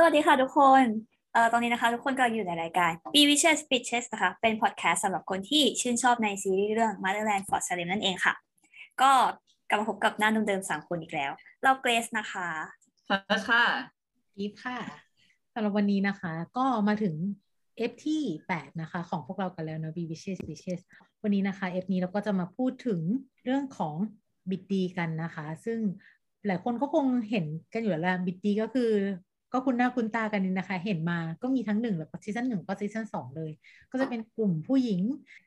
สวัสดีค่ะทุกคนเอ่อตอนนี้นะคะ ทุกคนกำลังอยู่ในรายการ b w i s h e s Pitches นะคะ เป็นพอดแคสต์สำหรับคนที่ชื่นชอบในซีรีส์เรื่อง Motherland for Salem นั่นเองค่ะ ก็กลับมาพบกับหน้าเดิมๆสามคนอีกแล้ว เราเกรซนะคะเฟิร์สค่ะอีฟค่ะสำหรับวันนี้นะคะ ก็มาถึงเอฟที่ 8 นะคะ ของพวกเรากันแล้วนะ b w i s h e s Pitches วันนี้นะคะเอฟนี้เราก็จะมาพูดถึงเรื่องของบิดดีกันนะคะ ซึ่งหลายคนก็คงเห็นกันอยู่แล้ว Biddy ก็คือ ก็คุณหน้าคุณตากันนี่นะคะ เห็นมาก็มีทั้งหนึ่งแล้วก็ season หนึ่งก็ season สองเลย ก็จะเป็นกลุ่มผู้หญิง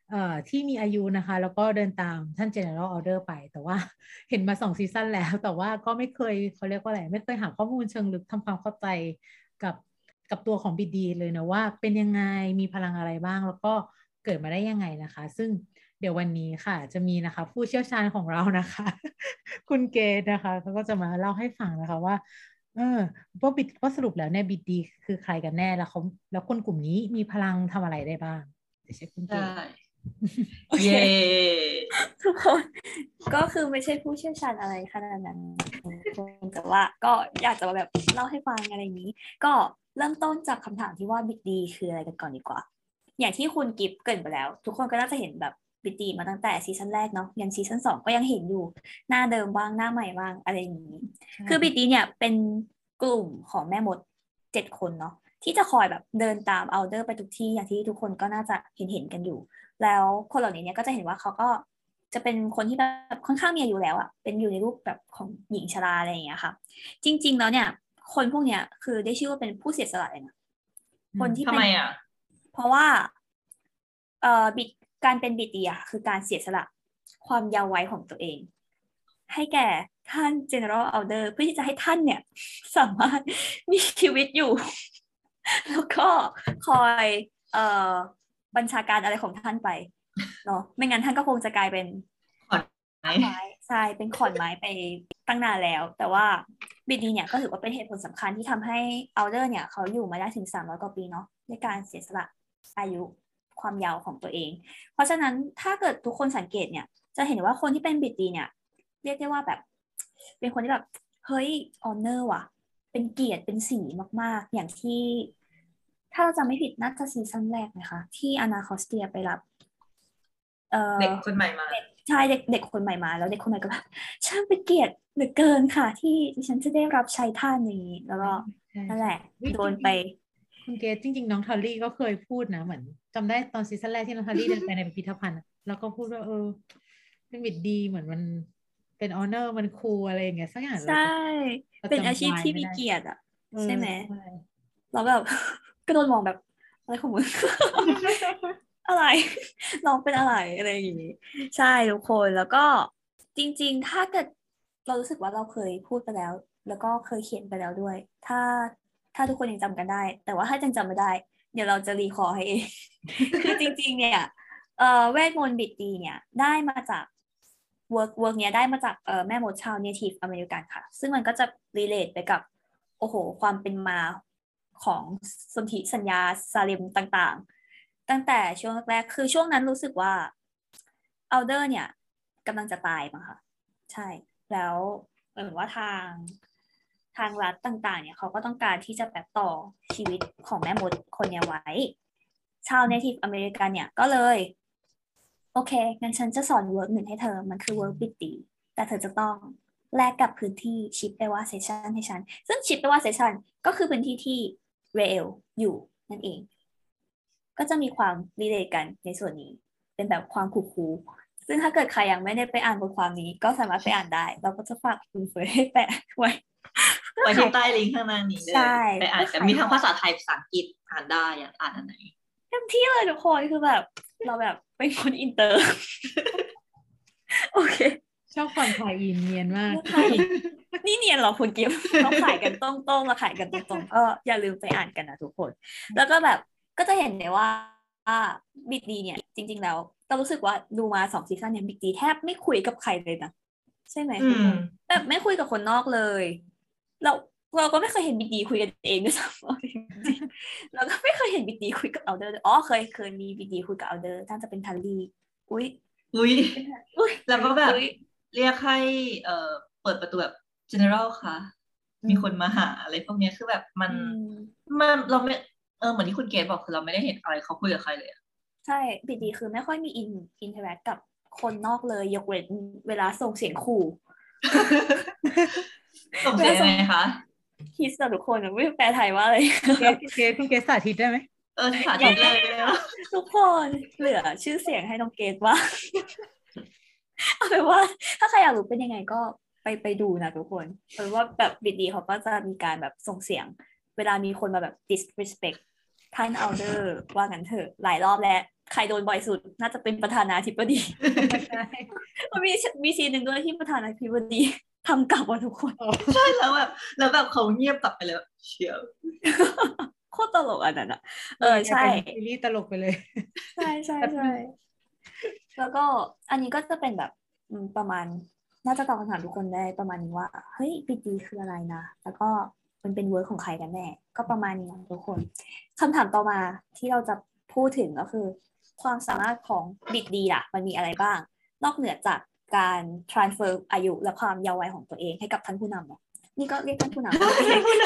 เอ่อที่มีอายุนะคะ แล้วก็เดินตามท่าน General Alder ไป แต่ว่าเห็นมาสอง season แล้ว แต่ว่าก็ไม่เคยเขาเรียกว่าอะไรไม่เคยหาข้อมูลเชิงลึกทำความเข้าใจกับกับตัวของ Biddy เลยนะว่าเป็นยังไงมีพลังอะไรบ้าง แล้วก็เกิดมาได้ยังไงนะคะ ซึ่งเดี๋ยววันนี้ค่ะ จะมีนะคะ ผู้เชี่ยวชาญของเรานะคะ คุณเกดนะคะเขาก็จะมาเล่าให้ฟังนะคะว่า เออว่าบิดว่าสรุปแล้วเนี่ยบิดดีคือใครกันแน่แล้วเขาแล้วคนกลุ่มนี้มีพลังทำอะไรได้บ้างเดี๋ยวเช็คคุณเจเย่ทุกคนก็คือไม่ใช่ผู้เชี่ยวชาญอะไรขนาดนั้นแต่ว่าก็อยากจะแบบเล่าให้ฟังอะไรอย่างนี้ ก็เริ่มต้นจากคำถามที่ว่าบิดดีคืออะไรกันก่อนดีกว่า อย่างที่คุณกิฟเกินไปแล้ว ทุกคนก็น่าจะเห็นแบบ Biddy มาตั้งแต่ซีซั่นแรกเนาะยันซีซั่นสองก็ยังเห็นอยู่หน้าเดิมบ้างหน้าใหม่บ้างอะไรอย่างนี้ คือ Biddy เนี่ยเป็นกลุ่มของแม่มดเจ็ดคนเนาะที่จะคอยแบบเดินตาม Alder ไปทุกที่อย่างที่ทุกคนก็น่าจะเห็นเห็นกันอยู่ แล้วคนเหล่านี้เนี่ยก็จะเห็นว่าเขาก็จะเป็นคนที่แบบค่อนข้างมีอายุแล้วอะเป็นอยู่ในรูปแบบของหญิงชราอะไรอย่างเงี้ยค่ะ จริง ๆ แล้วเนี่ย คนพวกเนี้ยคือได้ชื่อว่าเป็นผู้เสียสละเลยนะคนที่ทำไมอะเพราะว่า เอ่อบิด การเป็นบิตีอะคือการเสียสละความยาวไว้ของตัวเอง ให้แก่ท่าน general elder เพื่อที่จะให้ท่านเนี่ย สามารถมีชีวิตอยู่ แล้วก็คอยเอ่อบัญชาการอะไรของท่านไปเนาะไม่งั้นท่านก็คงจะกลายเป็นขอนไม้ใช่เป็นขอนไม้ไปตั้งนานแล้ว แต่ว่าBiddy เนี่ยก็ถือว่าเป็นเหตุผลสำคัญที่ทำให้ Alder เนี่ยเขาอยู่มาได้ถึงสามร้อยกว่าปีเนาะในการเสียสละอายุ ความเยาว์ของตัวเอง เพราะฉะนั้นถ้าเกิดทุกคนสังเกตเนี่ย จะเห็นว่าคนที่เป็น Biddy เนี่ย เรียกได้ว่าแบบ เป็นคนที่แบบเฮ้ย honor ว่ะ เป็นเกียรติเป็นศรีมาก ๆ อย่างที่ ถ้าเราจะไม่ผิดน่าจะซีซั่นแรกนะคะ ที่ Anacostia ไปรับเด็กคนใหม่มาใช่เด็กเด็กคนใหม่มาแล้วเด็กคนใหม่ก็แบบช่างเป็นเกียรติเหลือเกินค่ะ ที่ดิฉันจะได้รับใช้ท่านนี้ แล้วก็นั่นแหละโดนไป คุณเกดจริง ๆ น้อง Tally ก็เคยพูดนะเหมือนจำได้ตอนซีซั่นแรกที่น้อง Tally เดินไปในพิพิธภัณฑ์แล้วก็พูดว่าเออเป็น Biddy เหมือนมันเป็น honor มัน cool อะไรอย่างเงี้ยสักอย่างใช่ เป็นอาชีพที่มีเกียรติอะ ใช่ไหมเราแบบก็โดนมองแบบอะไรของมึงอะไรน้องเป็นอะไรอะไรอย่างงี้ใช่ทุกคนแล้วก็จริง ๆ ถ้าเกิดเรารู้สึกว่าเราเคยพูดไปแล้ว แล้วก็เคยเขียนไปแล้วด้วย ถ้า ถ้าทุกคนยังจำกันได้ แต่ว่าถ้ายังจำไม่ได้ เดี๋ยวเราจะ recall ให้เอง คือจริง ๆ เนี่ยเอ่อเวทมนต์ Biddy เนี่ยได้มาจาก work work เนี้ยได้มาจากเอ่อแม่มดชาว Native American ค่ะ ซึ่งมันก็จะ relate ไปกับ โอ้โห ความเป็นมาของสนธิสัญญา Salem ต่างๆ ตั้งแต่ช่วงแรกคือช่วงนั้นรู้สึกว่า Alder เนี่ยกำลังจะตายมั้งค่ะ ใช่ แล้วเหมือนว่าทาง ทางรัฐต่างๆ เนี่ยเขาก็ต้องการที่จะแบบต่อชีวิตของแม่มดคนนี้ไว้ ชาว Native American เนี่ยก็เลย โอเค งั้นฉันจะสอน work หนึ่งให้เธอ มันคือ work Biddy แต่เธอจะต้องแลกกับพื้นที่ Chippewa Cession ให้ฉัน ซึ่ง Chippewa Cession ก็คือพื้นที่ที่ Raelle อยู่นั่นเอง ก็จะมีความ relate กันในส่วนนี้ เป็นแบบความคูคูซึ่งถ้าเกิดใครยังไม่ได้ไปอ่านบทความนี้ ก็สามารถไปอ่านได้ เราก็จะฝากคุณเฟยให้แปะไว้ ไว้ที่ใต้ลิงก์ข้างล่างนี้เลยไปอ่านกันมีทั้งภาษาไทยภาษาอังกฤษอ่านได้อยากอ่านอันไหนเต็มที่เลยทุกคนคือแบบ เราแบบเป็นคนอินเตอร์ โอเค ชอบความขายอินเนียนมาก นี่เนียนหรอคุณกิฟต์เขาขายกันตรงๆเราขายกันตรงๆก็อย่าลืมไปอ่านกันนะทุกคน แล้วก็แบบก็จะเห็นเลยว่า Biddy เนี่ย จริง ๆ แล้วเรารู้สึกว่าดูมาสองซีซั่นเนี่ย Biddy แทบไม่คุยกับใครเลยนะใช่ไหมแบบไม่คุยกับคนนอกเลย เราเราก็ไม่เคยเห็น Biddy คุยกันเองด้วยซ้ำเราก็ไม่เคยเห็น Biddy คุยกับ Alder อ๋อเคยเคยมี Biddy คุยกับ Alder ตอนจะเป็น Tallyอุ้ยอุ้ยแล้วก็แบบเรียกให้เอ่อเปิดประตูแบบ general ค่ะ มีคนมาหาอะไรพวกนี้คือแบบมันมันเราไม่เออเหมือนที่คุณเกดบอกคือเราไม่ได้เห็นอะไรเขาคุยกับใครเลยใช่ Biddy คือไม่ค่อยมี in interact กับคนนอกเลยยกเว้นเวลาส่งเสียงขู่ ส่งเสียงยังไงคะคิดสทุกคนไม่แปลไทยว่าเลยเกดคุณเกดสาธิตได้ไหมเออสาธิตเลยทุกคนเหลือชื่อเสียงให้น้องเกดว่าเอาเป็นว่า ถ้าใครอยากรู้เป็นยังไงก็ไปไปดูนะทุกคนเพราะว่าแบบบิดดีเขาก็จะมีการแบบส่งเสียง เวลามีคนมาแบบ disrespect ท่านเอาเดอร์ว่ากันเถอะหลายรอบแล้ว ใครโดนบ่อยสุด น่าจะเป็นประธานาธิบดีมันมีมีซีนหนึ่งด้วยที่ประธานาธิบดี ทำกลับว่าทุกคน ใช่แล้วแบบแล้วแบบเขาเงียบกลับไปเลยเชียวโคตรตลกอันนั้นอะ เออใช่ซีรีส์ตลกไปเลย ใช่ใช่ใช่แล้วก็อันนี้ก็จะเป็นแบบประมาณ น่าจะตอบคำถามทุกคนได้ประมาณนี้ว่า เฮ้ยปีดีคืออะไรนะ แล้วก็มันเป็นเวิร์กของใครกันแน่ก็ประมาณนี้ทุกคนคำถามต่อมาที่เราจะพูดถึงก็คือ ความสามารถของบิดดีล่ะ มันมีอะไรบ้าง นอกเหนือจาก การ transfer อายุและความเยาว์วัยของตัวเองให้กับท่านผู้นำเนาะนี่ก็เรียกท่านผู้นำ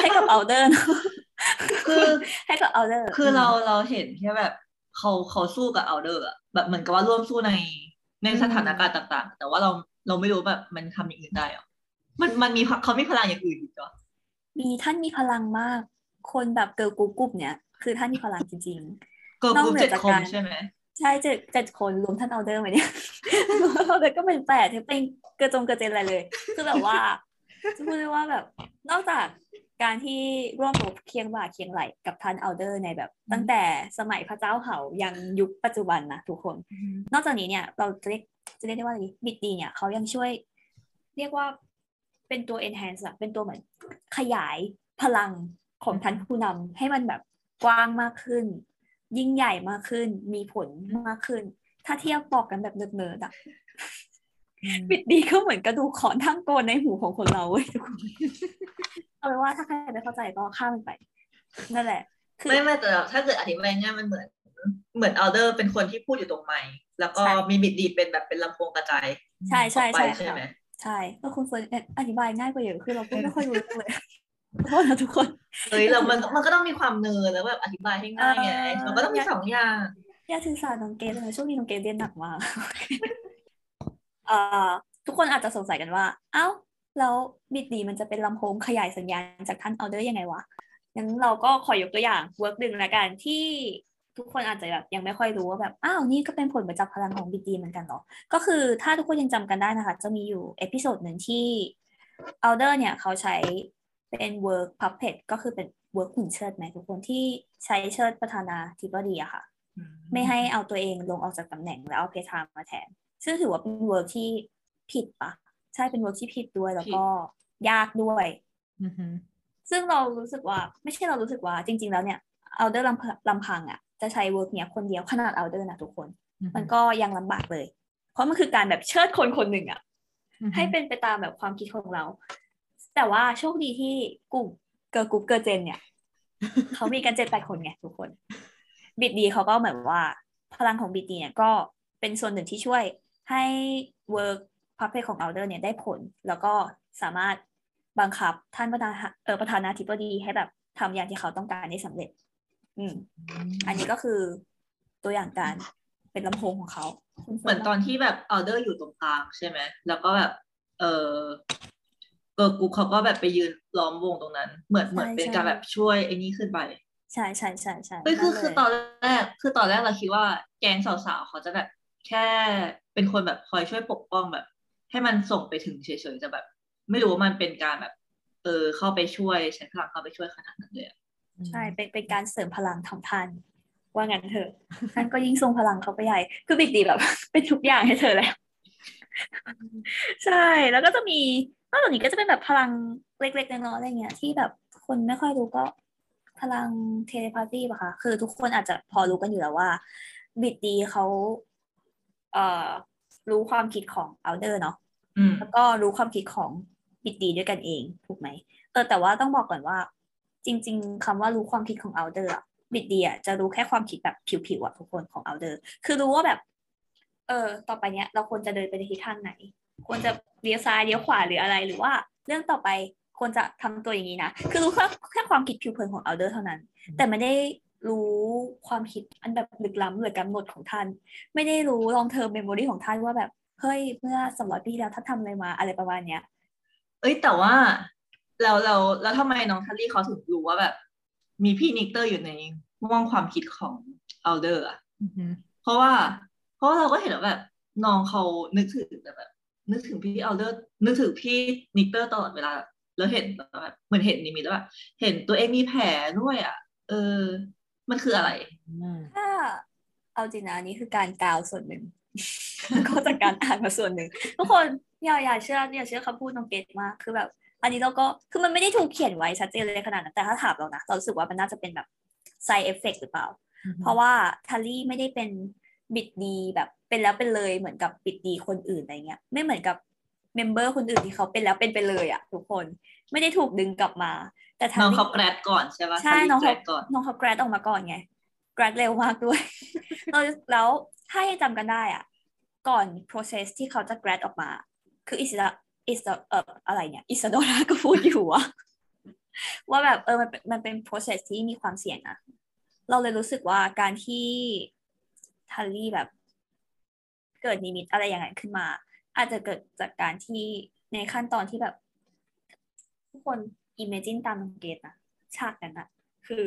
ให้กับ Alder คือให้กับ Alder คือเราเราเห็นแค่แบบเขาเขาสู้กับ Alder อะแบบเหมือนกับว่าร่วมสู้ในในสถานการณ์ต่าง ๆ แต่ว่าเราเราไม่รู้แบบมันทำอย่างอื่นได้หรอมันมันมีเขามีพลังอย่างอื่นอีกเหรอมีท่านมีพลังมาก คนแบบเกิร์ลกรุ๊ปเนี่ย คือท่านมีพลังจริงๆเกิร์ลกรุ๊ปเจ็ดคนใช่ไหม ใช่เจ็ดเจ็ดคนรวมท่าน Alder ไหมเนี่ย Alder ก็เป็นแปดเป็นเกระจงกระเจนอะไรเลย คือแบบว่าจะพูดได้ว่าแบบนอกจากการที่ร่วมรบเคียงบ่าเคียงไหล่กับท่าน Alder ในแบบ ตั้งแต่สมัยพระเจ้าเหายันยุคปัจจุบันนะทุกคน นอกจากนี้เนี่ย เราจะเรียกจะเรียกได้ว่าอะไร Biddy เนี่ยเขายังช่วย เรียกว่าเป็นตัว enhance อะเป็นตัวเหมือนขยายพลังของท่านผู้นำให้มันแบบกว้างมากขึ้น ยิ่งใหญ่มากขึ้น มีผลมากขึ้น ถ้าเทียบบอกกันแบบเนิร์ดๆอะ Biddy ก็เหมือนกระดูกค้อนทั่งโกลนในหูของคนเราเว้ยทุกคนเอาเป็นว่าถ้าใครไม่เข้าใจก็ข้ามไป นั่นแหละไม่ไม่แต่ถ้าเกิดอธิบายง่ายมันเหมือน เหมือน Alder เป็นคนที่พูดอยู่ตรงไมค์แล้วก็มี Biddy เป็นแบบเป็นลำโพงกระจาย ใช่ใช่ใช่ใช่ไหมใช่ก็คุณเฟิร์นอธิบายง่ายกว่าเยอะคือเราก็ไม่ค่อยรู้เลย โทษนะทุกคนเฮ้ยเรามันมันก็ต้องมีความเนิร์แล้วแบบอธิบายให้ง่ายไงมันก็ต้องมีสองอย่างอย่าถือสาน้องเกดเลยช่วงนี้น้องเกดเรียนหนักมากเอ่อทุกคนอาจจะสงสัยกันว่า เอ้าแล้ว Biddy มันจะเป็นลำโพงขยายสัญญาณจากท่าน Alder ยังไงวะงั้นเราก็ขอยกตัวอย่าง work หนึ่งละกันที่ทุกคนอาจจะแบบยังไม่ค่อยรู้ว่าแบบอ้าวนี่ก็เป็นผลมาจากพลังของ Biddy เหมือนกันเนาะก็คือถ้าทุกคนยังจำกันได้นะคะ จะมีอยู่ episode หนึ่งที่Alder เนี่ยเขาใช้ เป็น work puppet ก็คือเป็น work หุ่นเชิดไหมทุกคนที่ใช้เชิดประธานาธิบดีอะค่ะ ไม่ให้เอาตัวเองลงออกจากตำแหน่งแล้วเอา Petra มาแทน ซึ่งถือว่าเป็น work ที่ผิดปะใช่เป็น work ที่ผิดด้วยแล้วก็ยากด้วยซึ่งเรารู้สึกว่าไม่ใช่เรารู้สึกว่าจริง ๆ แล้วเนี่ย Alder ลำพังอะจะใช้ work เนี้ยคนเดียวขนาด Alder นะทุกคน มันก็ยังลำบากเลย เพราะมันคือการแบบเชิดคนคนหนึ่งอะให้เป็นไปตามแบบความคิดของเรา แต่ว่าโชคดีที่กลุ่ม girl group Girls' Gen เนี่ยเขามีกันเจ็ดแปดคนไงทุกคน Biddy เขาก็เหมือนว่า พลังของ Biddy เนี่ยก็เป็นส่วนหนึ่งที่ช่วยให้ work puppet ของ Alder เนี่ยได้ผล แล้วก็สามารถบังคับท่านประธานเออประธานาธิบดีให้แบบทำอย่างที่เขาต้องการได้สำเร็จ อืม อันนี้ก็คือตัวอย่างการเป็นลำโพงของเขา เหมือนตอนที่แบบ Alder อยู่ตรงกลางใช่ไหม แล้วก็แบบ เออ เกิร์กูเขาก็แบบไปยืนล้อมวงตรงนั้น เหมือนเหมือนเป็นการแบบช่วยไอ้นี่ขึ้นไป ใช่ใช่ใช่ใช่คือคือคือตอนแรกคือตอนแรกเราคิดว่าแก๊งสาวๆเขาจะแบบแค่เป็นคนแบบคอยช่วยปกป้องแบบ ให้มันส่งไปถึงเฉยๆจะแบบ ไม่รู้ว่ามันเป็นการแบบ เออเข้าไปช่วยใช้พลังเข้าไปช่วยขนาดนั้นเลยใช่เป็นเป็นการเสริมพลังของท่านว่างั้นเถอะท่านก็ยิ่งทรงพลังเขาไปใหญ่ คือบิ๊กดีแบบ เป็นทุกอย่างให้เธอแล้ว ใช่แล้วก็จะมี นอกจากนี้ก็จะเป็นแบบพลังเล็กๆน้อยๆอะไรเงี้ย ที่แบบคนไม่ค่อยรู้ก็พลังเทเลพาธีป่ะคะ คือทุกคนอาจจะพอรู้กันอยู่แล้วว่า บิดดีเขาเอ่อรู้ความคิดของเอาเดอร์เนาะแล้วก็รู้ความคิดของBiddy ด้วยกันเองถูกไหมเออแต่ว่าต้องบอกก่อนว่า จริง ๆคำว่ารู้ความคิดของ Alder Biddy อะจะรู้แค่ความคิดแบบผิวๆอะทุกคนของ Alder คือรู้ว่าแบบ เออ ต่อไปเนี้ย เราควรจะเดินไปในทิศทางไหน ควรจะเลี้ยวซ้ายเลี้ยวขวาหรืออะไรหรือว่า เรื่องต่อไปควรจะทำตัวอย่างนี้นะ คือรู้แค่แค่ความคิดผิวเผินของ Alder เท่านั้น แต่ไม่ได้รู้ความคิดอันแบบลึกล้ำหรือกำหนดของท่าน ไม่ได้รู้ long-term memory ของท่านว่าแบบเฮ้ยเมื่อสองร้อยปีแล้วท่านทำอะไรมาอะไรประมาณเนี้ย เอ้ยแต่ว่าเราเราแล้วทำไมน้อง Tally เขาถึงรู้ว่าแบบ มีพี่ Nicte อยู่ในห้วงความคิดของ Alder อะอือหือเพราะว่า เพราะว่าเราก็เห็นว่าแบบน้องเขานึกถึงแต่แบบ นึกถึงพี่ Alder นึกถึงพี่ Nicte ตลอดเวลา แล้วเห็นแบบเหมือนเห็นนิมิตแล้วแบบเห็นตัวเองมีแผลด้วยอะ เออ มันคืออะไรอ่าถ้าเอาจริงนะอันนี้คือการกล่าวส่วนหนึ่งก็จากการอ่านมาส่วนหนึ่งทุกคนอย่าอย่าเชื่ออย่าเชื่อคำพูดน้องเกดมากคือแบบ อันนี้เราก็คือมันไม่ได้ถูกเขียนไว้ชัดเจนเลยขนาดนั้นแต่ถ้าถามเรานะเรารู้สึกว่ามันน่าจะเป็นแบบ side effect หรือเปล่า เพราะว่าทัลลี่ไม่ได้เป็น บิดดีแบบเป็นแล้วเป็นเลยเหมือนกับบิดดีคนอื่นอะไรเงี้ย ไม่เหมือนกับเมมเบอร์คนอื่นที่เขาเป็นแล้วเป็นไปเลยอะทุกคนไม่ได้ถูกดึงกลับมา แต่ทัลน้องลี่เขาแกรดก่อนใช่ปะใช่ทัลลี่น้องแกรเขาดก่อนน้องเขา grad ออกมาก่อนไง grad เร็วมากด้วยแล้วแล้วถ้ายังจำกันได้อะ ก่อน process ที่เขาจะ grad ออกมา คืออิสระอิสระเอ่ออะไรเนี่ยอิสโดราก็พูดอยู่ว่าว่าแบบเออมันเป็นมันเป็น process ที่มีความเสี่ยงนะเราเลยรู้สึกว่าการที่ ทัลลี่แบบ เกิดนิมิตอะไรอย่างนั้นขึ้นมา อาจจะเกิดจากการที่ในขั้นตอนที่แบบ ทุกคน imagine ตามน้องเกตนะฉากนั้นอะคือ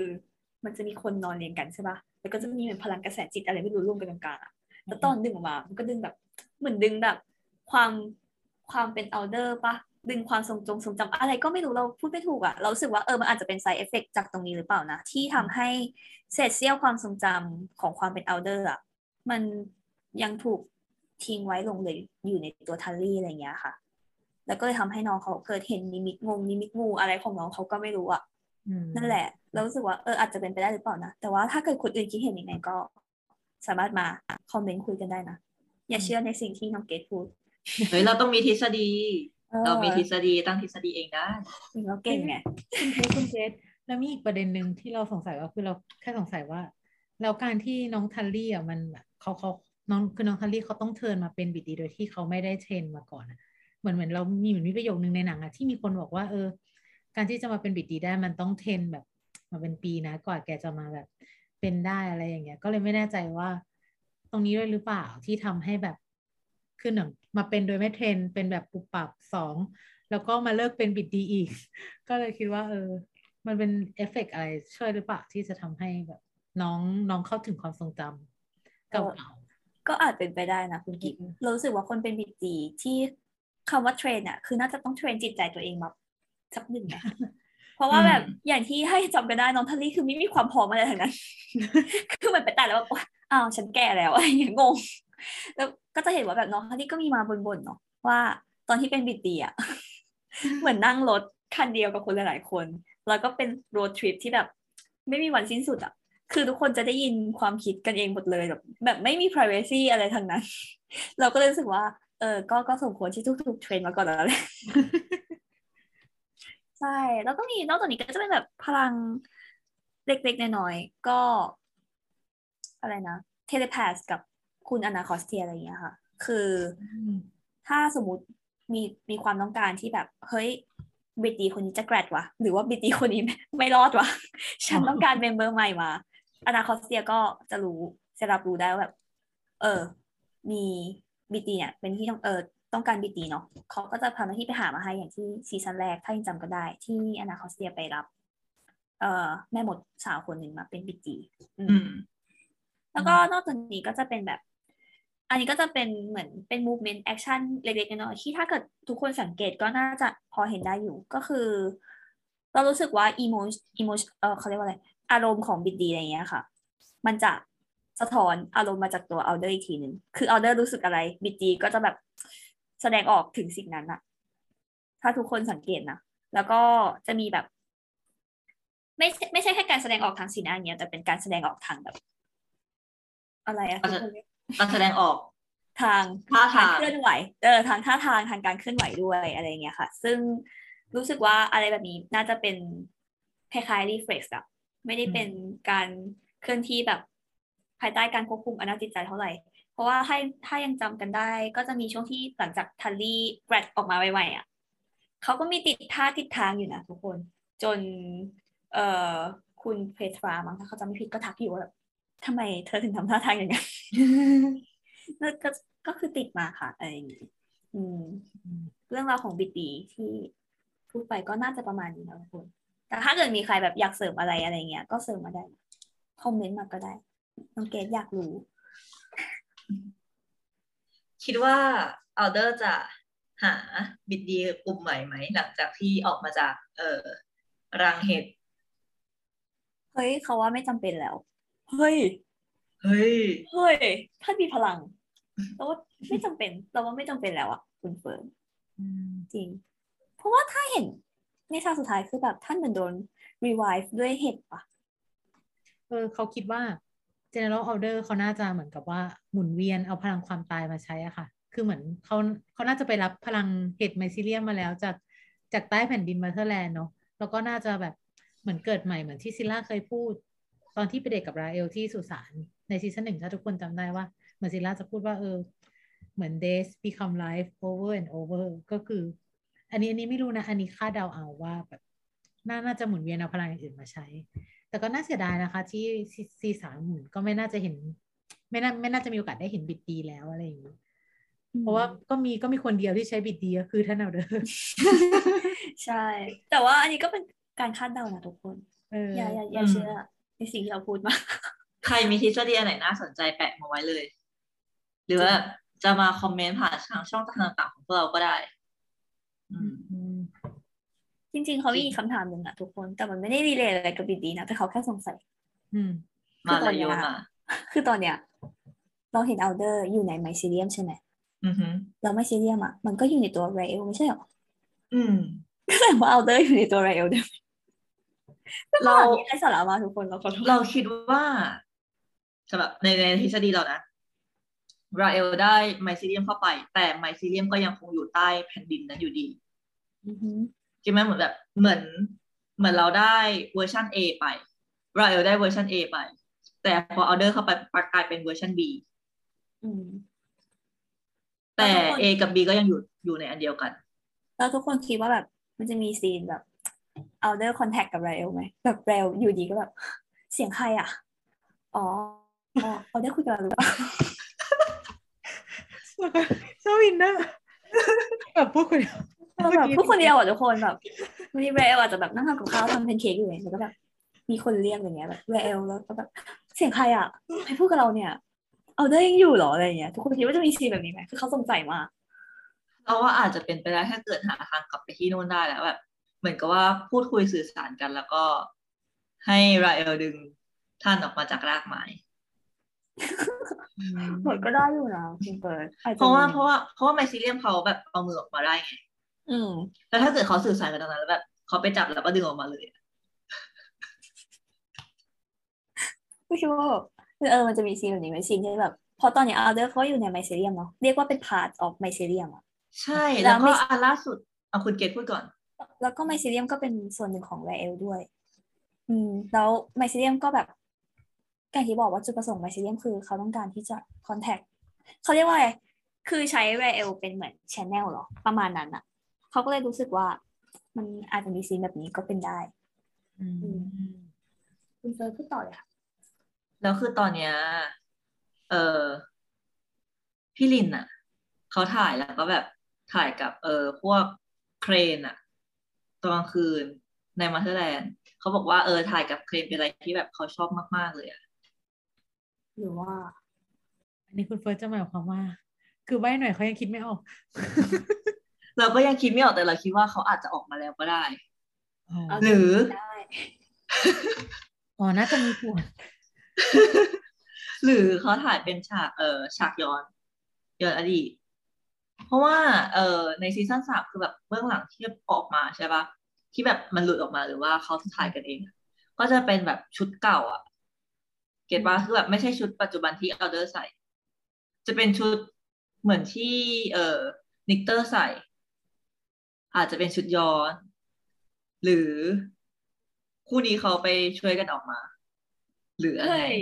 มันจะมีคนนอนเรียงกันใช่ปะแล้วก็จะมีเหมือนพลังกระแสจิตอะไรไม่รู้ร่วมกันตรงกลางอะแล้วตอนดึงออกมา มันก็ดึงแบบเหมือนดึงแบบ ความความเป็นเอาเดอร์ปะดึงความทรงจงทรงจำอะไรก็ไม่รู้เราพูดไม่ถูกอะเราสึกว่าเออมันอาจจะเป็น side effect จากตรงนี้หรือเปล่านะ ที่ทำให้เศษเสี้ยวความทรงจำของความเป็นเอาเดอร์อะ มันยังถูกทิ้งไว้ลงเลยอยู่ในตัวทัลลี่อะไรอย่างเงี้ยค่ะ แล้วก็เลยทำให้น้องเขาเกิดเห็นนิมิตงงนิมิตงูอะไรของน้องเขาก็ไม่รู้อะอืมนั่นแหละ เรารู้สึกว่าเอออาจจะเป็นไปได้หรือเปล่านะ แต่ว่าถ้าเกิดคนอื่นคิดเห็นยังไงก็ สามารถมาคอมเมนต์คุยกันได้นะ อย่าเชื่อในสิ่งที่น้องเกดพูด เฮ้ยเราต้องมีทฤษฎีเออเรามีทฤษฎีตั้งทฤษฎีเองได้จริงเราเก่งไงคุณเจสคุณเจสแล้วมีอีกประเด็นหนึ่งที่เราสงสัยว่าคือเราแค่สงสัยว่า แล้วการที่น้อง Tally อะมันแบบเขาเขาน้องคือน้อง Tally เขาต้อง turn มาเป็น Biddy โดยที่เขาไม่ได้ train มาก่อนอะเหมือนเหมือนเรามีเหมือนมีประโยคนึงในหนังอะที่มีคนบอกว่าเออ การที่จะมาเป็น Biddy ได้มันต้อง train แบบมาเป็นปีนะกว่าแกจะมาแบบเป็นได้อะไรอย่างเงี้ย ก็เลยไม่แน่ใจว่า ตรงนี้ด้วยหรือเปล่าที่ทำให้แบบคือหนึ่งมาเป็นโดยไม่ train เป็นแบบปุบปับสองแล้วก็มาเลิกเป็น Biddy อีก ก็เลยคิดว่า เออ มันเป็นเอฟเฟกต์อะไรช่วยหรือเปล่าที่จะทำให้แบบ น้องน้องเข้าถึงความทรงจำเก่าก็อาจเป็นไปได้นะคุณกิ๊ฟอืมเรารู้สึกว่าคนเป็น Biddy ที่คำว่า train อะคือน่าจะต้อง train จิตใจตัวเองมาสักหนึ่งนะเพราะว่าแบบอืมอย่างที่ให้จำกันได้น้อง Tally คือไม่มีความพร้อมอะไรทั้งนั้น คือมันไปแต่แล้วแบบโอ๊ยอ้าวฉันแก่แล้วอะไรอย่างเงี้ยงง แล้วก็จะเห็นว่าแบบน้อง Tally ก็มีมาบ่นๆเนาะว่าตอนที่เป็นบิดดีอะเหมือนนั่งรถคันเดียวกับคนหลายๆคน แล้วก็เป็นโรดทริปที่แบบ ไม่มีวันสิ้นสุดอะ คือทุกคนจะได้ยินความคิดกันเองหมดเลยแบบแบบไม่มี privacy อะไรทั้งนั้น เราก็เลยรู้สึกว่า เออก็ก็สมควรที่ทุกๆเทรนมาก่อนแล้วแหละใช่ แล้วก็มีนอกจากนี้ก็จะเป็นแบบพลังเล็กๆน้อยๆก็ อะไรนะtelepath กับคุณ Anacostia อะไรอย่างเงี้ยค่ะ คือๆอืมถ้าสมมติมีมีความต้องการที่แบบ เฮ้ย Biddy คนนี้จะ grad วะหรือว่า Biddy คนนี้ไม่ไม่รอดวะฉันต้องการ member ใหม่มา Anacostia ก็จะรู้จะรับรู้ได้ว่าแบบเออ มี Biddy เนี่ยเป็นที่ต้องเออต้องการ Biddy เนาะเขาก็จะทำหน้าที่ไปหามาให้อย่างที่ซีซั่นแรกถ้ายังจำกันได้ ที่ Anacostia ไปรับ เอ่อแม่หมดสาวคนหนึ่งมาเป็นบิดดีอืมอืมแล้วก็นอกจากนี้ก็จะเป็นแบบ อันนี้ก็จะเป็นเหมือนเป็น movement action เล็กๆน้อยๆที่ถ้าเกิดทุกคนสังเกตก็น่าจะพอเห็นได้อยู่ก็คือ เรารู้สึกว่า emo emo เออเขาเรียกว่าอะไร อารมณ์ของบิดดีอะไรอย่างเงี้ยค่ะ มันจะสะท้อนอารมณ์มาจากตัว elder อีกทีหนึ่งคือ elder รู้สึกอะไรบิดดีก็จะแบบแสดงออกถึงสิ่งนั้นอะถ้าทุกคนสังเกตนะแล้วก็จะมีแบบ ไม่ใช่ไม่ใช่แค่การแสดงออกทางสีหน้าอย่างเงี้ยแต่เป็นการแสดงออกทางแบบ อะไรอะอาจจะทุกคนเรียกการแสดงออกทางท่าทางเคลื่อนไหวเออทางท่าทางทางการเคลื่อนไหวด้วยอะไรอย่างเงี้ยค่ะ ซึ่งรู้สึกว่าอะไรแบบนี้น่าจะเป็นคล้ายๆ reflex อะ ไม่ได้เป็นการเคลื่อนที่แบบภายใต้การควบคุมอำนาจจิตใจเท่าไหร่ เพราะว่าถ้าถ้ายังจำกันได้ ก็จะมีช่วงที่หลังจากทันลี่แกรดออกมาใหม่ๆอะเขาก็มีติดท่าติดทางอยู่นะทุกคน จน เอ่อคุณเพทรามั้งถ้าเขาจำไม่ผิดก็ทักอยู่ว่าแบบทำไมเธอถึงทำท่าทางอย่างนั้นนั่นก็ก็คือติดมาค่ะอะไรอย่างนี้อืมเรื่องราวของบิดดีที่พูดไปก็น่าจะประมาณนี้นะทุกคน แต่ถ้าเกิดมีใครแบบอยากเสริมอะไรอะไรเงี้ย ก็เสริมมาได้ คอมเมนต์มาก็ได้ น้องเกดอยากรู้ คิดว่าออเดอร์จะหาบิดดีกลุ่มใหม่ไหม หลังจากที่ออกมาจาก เอ่อรังเห็ด เฮ้ย เขาว่าไม่จำเป็นแล้ว เฮ้ย เฮ้ย เฮ้ยท่านมีพลังแต่ว่าไม่จำเป็นแต่ว่าไม่จำเป็นแล้วอะคุณเฟิร์นอืมจริง เพราะว่าถ้าเห็น ในฉากสุดท้ายคือแบบท่านเหมือนโดน revive ด้วยเห็ดปะเออเขาคิดว่า General Alder เขาน่าจะเหมือนกับว่าหมุนเวียนเอาพลังความตายมาใช้อะค่ะ คือเหมือนเขาเขาน่าจะไปรับพลังเห็ด mycelium มาแล้วจากจากใต้แผ่นดิน Motherland เนาะแล้วก็น่าจะแบบเหมือนเกิดใหม่เหมือนที่ Scylla เคยพูด ตอนที่ไปเดตกับ Raelle ที่สุสานในซีซั่นหนึ่งถ้าทุกคนจำได้ว่าเหมือน Scylla จะพูดว่าเออเหมือน death become life over and over ก็คือ อันนี้อันนี้ไม่รู้นะ อันนี้คาดเดาเอาว่าแบบน่าน่าจะหมุนเวียนเอาพลังอย่างอื่นมาใช้ แต่ก็น่าเสียดายนะคะ ที่ซีสามหมุนก็ไม่น่าจะเห็น ไม่น่าไม่น่าจะมีโอกาสได้เห็นบิดดีแล้วอะไรอย่างนี้เพราะว่าก็มีก็มีคนเดียวที่ใช้บิดดีก็คือท่านเอาเดอร์ใช่ แต่ว่าอันนี้ก็เป็นการคาดเดานะทุกคนเอออย่าอย่าอย่าอืมเชื่อในสิ่งที่เราพูดมา ใครมีทฤษฎีอันไหนน่าสนใจแปะมาไว้เลย หรือว่าจะมาคอมเมนต์ผ่านทางช่องต่างๆของพวกเราก็ได้อืมอืม จริงๆ เขามีอีกคำถามหนึ่งอะทุกคน แต่มันไม่ได้รีเลทอะไรกับบิดดีนะ แต่เขาแค่สงสัยอืมมาคือตเลอนยเนี้โยยนมาคือตอนเนี้ย เราเห็นอัลเดอร์อยู่ในไมซิเลียมใช่ไหมอือหือแล้วไมซิเลียมอะมันก็อยู่ในตัวไรเอลไม่ใช่หรออืมก็แปลว่าอัลเดอร์อยู่ในตัวไรเอลด้วยเราไร้สาระมากทุกคนเราขอโทษเราคิดว่าสำหรับในในทฤษฎีเรานะ Raelle ได้ mycelium เข้าไป แต่ mycelium ก็ยังคงอยู่ใต้แผ่นดินนั้นอยู่ดีอือฮึ ใช่ไหมเหมือนแบบเหมือนเหมือนเราได้เวอร์ชัน A ไป Raelle ได้เวอร์ชัน A ไป แต่พอ Alder เข้าไปกลายเป็นเวอร์ชัน B อืมแต่แล้วทุกคน A กับ B ก็ยังอยู่อยู่ในอันเดียวกัน แล้วทุกคนคิดว่าแบบมันจะมี scene แบบ outer contact กับไรเอลไหมแบบไรเอลอยู่ดีก็แบบ เสียงใครอะ อ๋ออ๋อเขาได้คุยกับเราหรือเปล่าชอบ inner แบบพูดคนเดียวเออ แบบพูดคนเดียวอะทุกคนแบบวันนี้ Raelle อาจจะแบบนั่งทำกับข้าวทำแพนเค้กอยู่ไงแล้วก็แบบมีคนเรียกอย่างเงี้ยแบบ Raelle แล้วก็แบบเสียงใครอะใครพูดกับเราเนี่ย เอาได้ยังอยู่เหรออะไรอย่างเงี้ยทุกคนคิดว่าจะมี scene แบบนี้ไหมคือเขาสงสัยมากเราว่าอาจจะเป็นไปได้ถ้าเกิดหาทางกลับไปที่นู่นได้แล้วแบบเหมือนกับว่าพูดคุยสื่อสารกันแล้วก็ ให้ราเอลดึงท่านออกมาจากรากไม้หมดก็ได้อยู่นะคุณเปิดอจจเพราะว่ามีเพราะว่าเพราะว่าไมซิเลียมเขาแบบเอามือออกมาได้ไง อืม แล้วถ้าเกิดเขาสื่อสารกันตรงนั้นแล้วแบบเขาไปจับแล้วก็ดึงออกมาเลยไม่คิดว่าแบบเออมันจะมีซีนแบบนี้ไหมซีนที่แบบพอตอนนี้ Alder เขาอยู่ใน mycelium เนาะเรียกว่าเป็น part of ไมเซเรียมอะใช่ แล้แล้ววไม่ก็อันล่าสุดเอาคุณเกดพูดก่อน แล้วก็ mycelium ก็เป็นส่วนหนึ่งของ Raelle ด้วย อืม แล้ว mycelium ก็แบบการที่บอกว่าจุดประสงค์ mycelium คือเขาต้องการที่จะ contact เขาเรียกว่าอะไรคือใช้ Raelle เป็นเหมือน channel หรอ ประมาณนั้นอะ เขาก็เลยรู้สึกว่า มันอาจจะมีซีนแบบนี้ก็เป็นได้อืมคุณเฟิร์สพูดต่อเลยค่ะ แล้วคือตอนเนี้ย เออพี่ลินอะเขาถ่ายแล้วก็แบบถ่ายกับเออพวกเครนอะตอนกลางคืนใน Motherland เขาบอกว่าเออถ่ายกับเครนเป็นอะไรที่แบบเขาชอบมาก ๆ เลยอะหรือว่า อันนี้คุณเฟิร์สจะหมายความว่า คือใบหน่อยเขายังคิดไม่ออก เราก็ยังคิดไม่ออกแต่เราคิดว่าเขาอาจจะออกมาแล้วก็ได้อ๋อเอาหรือได้อ๋อน่าจะมีส่วนหรือเขาถ่ายเป็นฉากเออฉากย้อนย้อนอดีตเพราะว่าเออในซีซั่นสามคือแบบเบื้องหลังที่ออกมาใช่ปะที่แบบมันหลุดออกมาหรือว่าเขาถ่ายกันเองอะก็จะเป็นแบบชุดเก่าอะ เก็ตปะคือแบบไม่ใช่ชุดปัจจุบันที่เอาเดอร์ใส่ จะเป็นชุดเหมือนที่เออนิกเตอร์ใส่ อาจจะเป็นชุดย้อน หรือคู่นี้เขาไปช่วยกันออกมา หรืออะไรเฮ้ย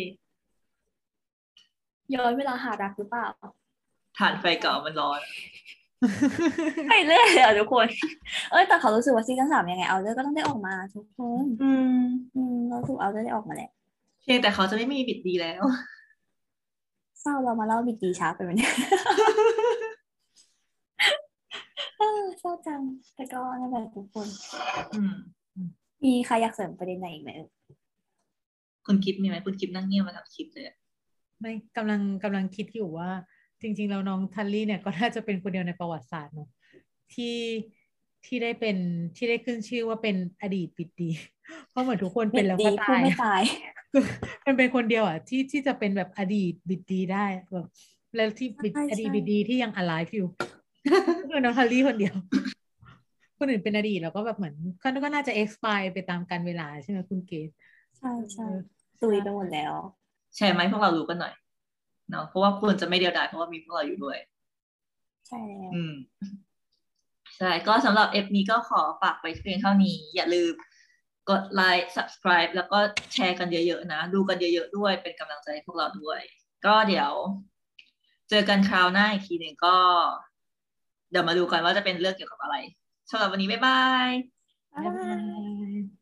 ย้อนเวลาหารักหรือเปล่าฐานไฟเก่ามันร้อนไปเรื่อยเลยอะทุกคน เอ้ยแต่เขารู้สึกว่าซีซั่นสามยังไงเอาเดอร์ก็ต้องได้ออกมาทุกคนอืม อืมเราถูกเอาเดอร์ได้ออกมาแหละเพียงแต่เขาจะไม่มีบิดดีแล้ว เศร้าเรามาเล่าบิดดีช้าไปวันนี้ เออเศร้าจัง แต่ก็นั่นแหละทุกคนอืมมีใครอยากเสริมประเด็นไหนอีกไหมเอ่ยคุณคิดมีไหมคุณคิดนั่งเงียบมาทำคลิปเลยอะไม่กำลังกำลังคิดอยู่ว่า จริง ๆ แล้วน้องทัลลี่เนี่ยก็น่าจะเป็นคนเดียวในประวัติศาสตร์เนาะที่ที่ได้เป็นที่ได้ขึ้นชื่อว่าเป็นอดีตปิดดี เพราะเหมือนทุกคนเป็นแล้วดีก็พูดตายไม่ตายคือมันเป็นคนเดียวอะที่ที่จะเป็นแบบอดีตบิดดีได้แบบแล้วที่บิดใช่อดีตใช่บิดดีที่ยัง alive อยู่ก็ คือน้องทัลลี่คนเดียว คนอื่นเป็นอดีตแล้วก็แบบเหมือนก็ก็น่าจะ expire ไปตามกาลเวลาใช่ไหมคุณเกศใช่ใช่ตุยไปหมดแล้ว ใช่ไหมพวกเรารู้กันหน่อยเนาะเพราะว่าคุณจะไม่เดียวดายเพราะว่ามีพวกเราอยู่ด้วย ใช่แล้วอืมใช่ ก็สำหรับเอฟนี้ก็ขอฝากไปเพียงเท่านี้ อย่าลืมกดไลค์ subscribe แล้วก็แชร์กันเยอะๆนะ ดูกันเยอะๆด้วย เป็นกำลังใจให้พวกเราด้วย ก็เดี๋ยว เจอกันคราวหน้าอีกทีหนึ่งก็ เดี๋ยวมาดูกันว่าจะเป็นเรื่องเกี่ยวกับอะไรสำหรับวันนี้บ๊ายบาย บ๊ายบาย